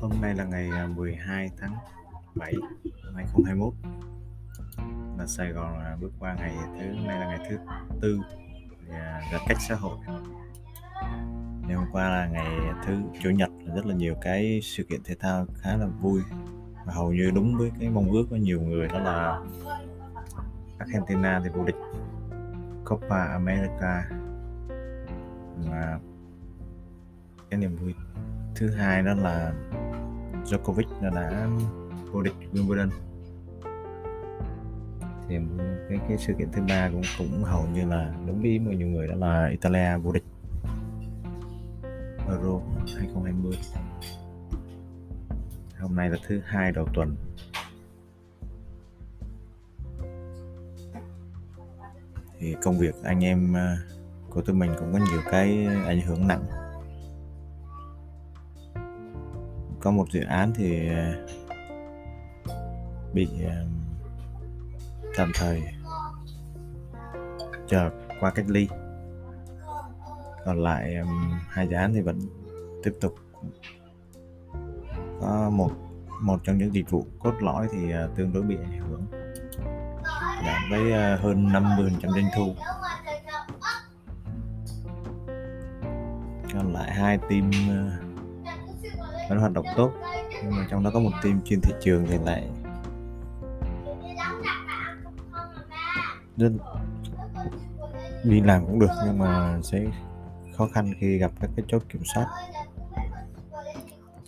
Hôm nay là ngày à, 12 tháng 7 năm 2021 là Sài Gòn là bước qua ngày thứ, nay là ngày thứ tư và giãn cách xã hội. Ngày hôm qua là ngày thứ chủ nhật, là rất là nhiều cái sự kiện thể thao khá là vui. Và hầu như đúng với cái mong ước của nhiều người đó là Argentina thì vô địch, Copa America và cái niềm vui thứ hai đó là Djokovic đã, đã vô địch Wimbledon. Thì cái cái sự kiện thứ ba cũng cũng hầu như là đúng ý của nhiều người đó là Italia vô địch Euro 2020 hôm nay là thứ hai đầu tuần. Thì công việc anh em à, của tụi mình cũng có nhiều cái ảnh hưởng nặng. Có một dự án thì à, bị à, tạm thời chờ qua cách ly. Còn lại à, hai dự án thì vẫn tiếp tục. Có một một trong những dịch vụ cốt lõi thì tương đối bị ảnh hưởng. Giảm với hơn 50 trăm doanh thu. Còn lại hai team vẫn hoạt động tốt. Nhưng mà trong đó có một team chuyên thị trường thì lại rất đi làm cũng được, nhưng mà sẽ khó khăn khi gặp các cái chốt kiểm soát.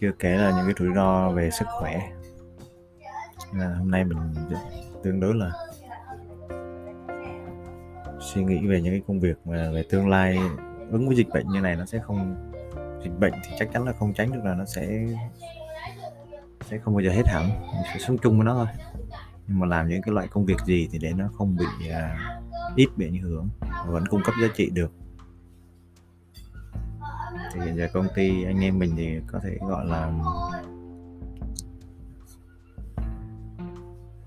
Chưa kể là những cái rủi ro về sức khỏe. Là hôm nay mình tương đối là suy nghĩ về những cái công việc mà về tương lai, ứng với dịch bệnh như này nó sẽ không dịch bệnh thì chắc chắn là không tránh được là nó sẽ sẽ không bao giờ hết hẳn. Mình sẽ sống chung với nó thôi. Nhưng mà làm những cái loại công việc gì thì để nó không bị uh, ít bị ảnh hưởng và vẫn cung cấp giá trị được. Thì hiện giờ công ty anh em mình thì có thể gọi là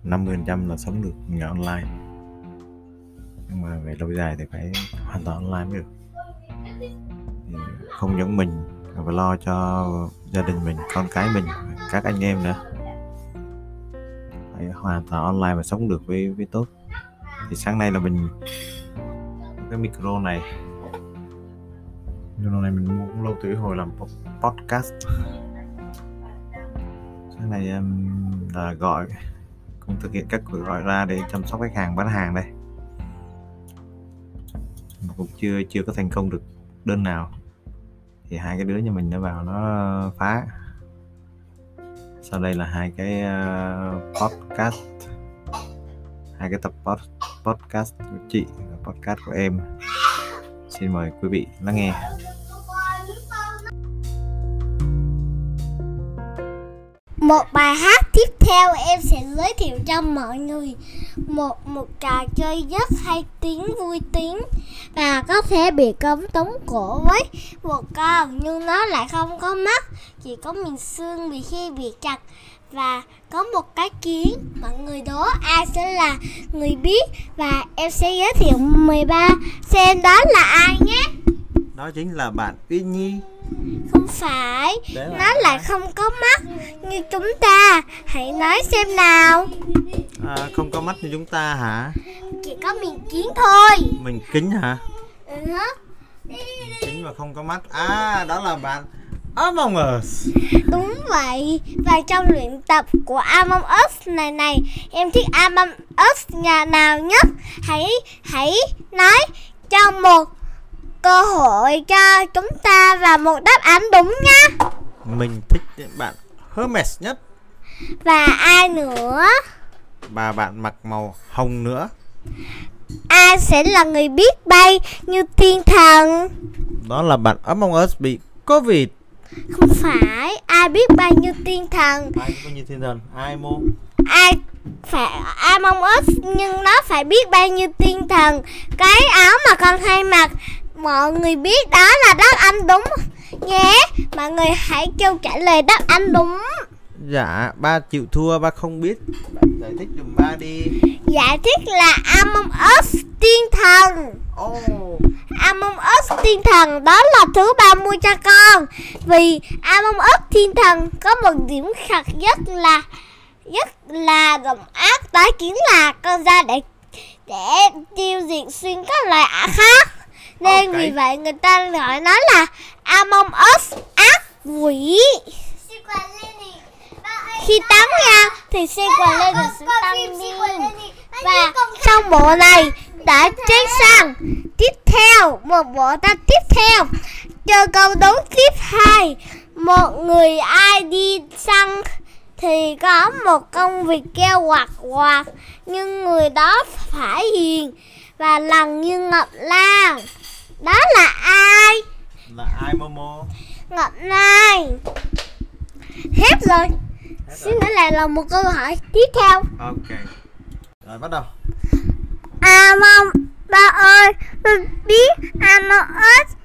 50% là sống được nhờ online. Nhưng mà về lâu dài thì phải hoàn toàn online mới được không những mình phải lo cho gia đình mình, con cái mình, các anh em nữa. Phải hoàn toàn online và sống được với với tốt. Thì sáng nay là mình cái micro này. Micro này mình mua cũng lâu tuổi hồi làm podcast. Sáng nay um, là gọi, cũng thực hiện các cuộc gọi ra để chăm sóc khách hàng, bán hàng đây. Mà cũng chưa chưa có thành công được đơn nào thì hai cái đứa nhà mình nó vào nó phá. Sau đây là hai cái uh, podcast. Hai cái tập pod, podcast của chị và podcast của em. Xin mời quý vị lắng nghe. Một bài hát tiếp theo em sẽ giới thiệu cho mọi người một một trò chơi rất hay, tiếng vui tiếng và có thể bị cấm tống cổ với một con, nhưng nó lại không có mắt. Chỉ có mình xương bị khi bị chặt và có một cái kiến. Mọi người đố ai sẽ là người biết và em sẽ giới thiệu 13 xem đó là ai nhé. Đó chính là bạn Uy Nhi phải. Nó lại không có mắt như chúng ta. Hãy nói xem nào. À, không có mắt như chúng ta hả? Chỉ có miếng kiến thôi. Mình kính hả? Ừ kính mà không có mắt. À đó là bạn Among Us. Đúng vậy. Và trong luyện tập của Among Us này này Em thích Among Us nhà nào nhất? Hãy hãy nói cho một cơ hội cho chúng ta và một đáp án đúng nha Mình thích bạn Hermes nhất. Và ai nữa? Và bạn mặc màu hồng nữa. Ai sẽ là người biết bay như thiên thần. Đó là bạn Among Us bị Covid. Không phải Ai biết bay như thiên thần. Ai biết như thiên thần? Ai mô? Ai phải Among Us nhưng nó phải biết bay như thiên thần. Cái áo mà con hay mặc mọi người biết đó là đáp án đúng. Nhé mọi người hãy kêu trả lời đáp án đúng. Dạ ba chịu thua ba không biết. Bạn giải thích dùm ba đi. Giải thích là Among Us tiên thần. Oh. Among Us thiên thần đó là thứ ba mua cho con. Vì Among Us thiên thần có một điểm khác nhất là Nhất là động ác đó chính là con ra để để tiêu diệt xuyên các loài ả khác Nên Ok. vì vậy người ta gọi nó là Among Us ác quỷ. Khi tắm nha thì xe quần lên được sự tăng niên Và trong bộ này đã chuyển sang tiếp theo một bộ ta tiếp theo. Chờ câu đố tiếp hai. Một người ai đi săn thì có một công việc kêu quạt quạt nhưng người đó phải hiền và lần như ngọc lan đó là ai? Là ai momo? Ngọc lan hết rồi. Hết xin nữa lại là một câu hỏi tiếp theo. Ok. Rồi bắt đầu. À mong ba ơi Tôi biết Among Us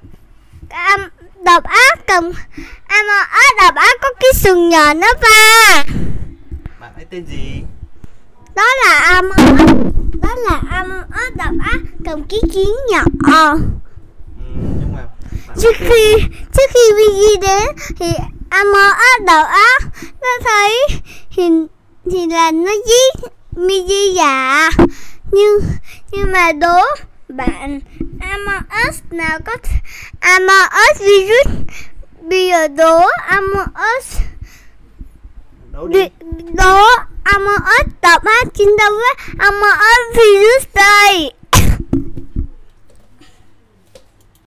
Am, Độc ác cầm Among Us độc ác có cái sừng nhọn đó ba bạn ấy tên gì? Đó là Among Us Đó là Among Us độc ác cầm cái kiến nhỏ ừ, nhưng mà bạn Trước khi Trước khi Vicky đến Thì Among Us độc ác Nó thấy Thì, thì là nó giết Miji dạ Nhưng Nhưng mà đố bạn Among Us nào có Us virus Bây giờ đố Us đi- Đố Among Us tập hát chiến đấu với Among Us virus đây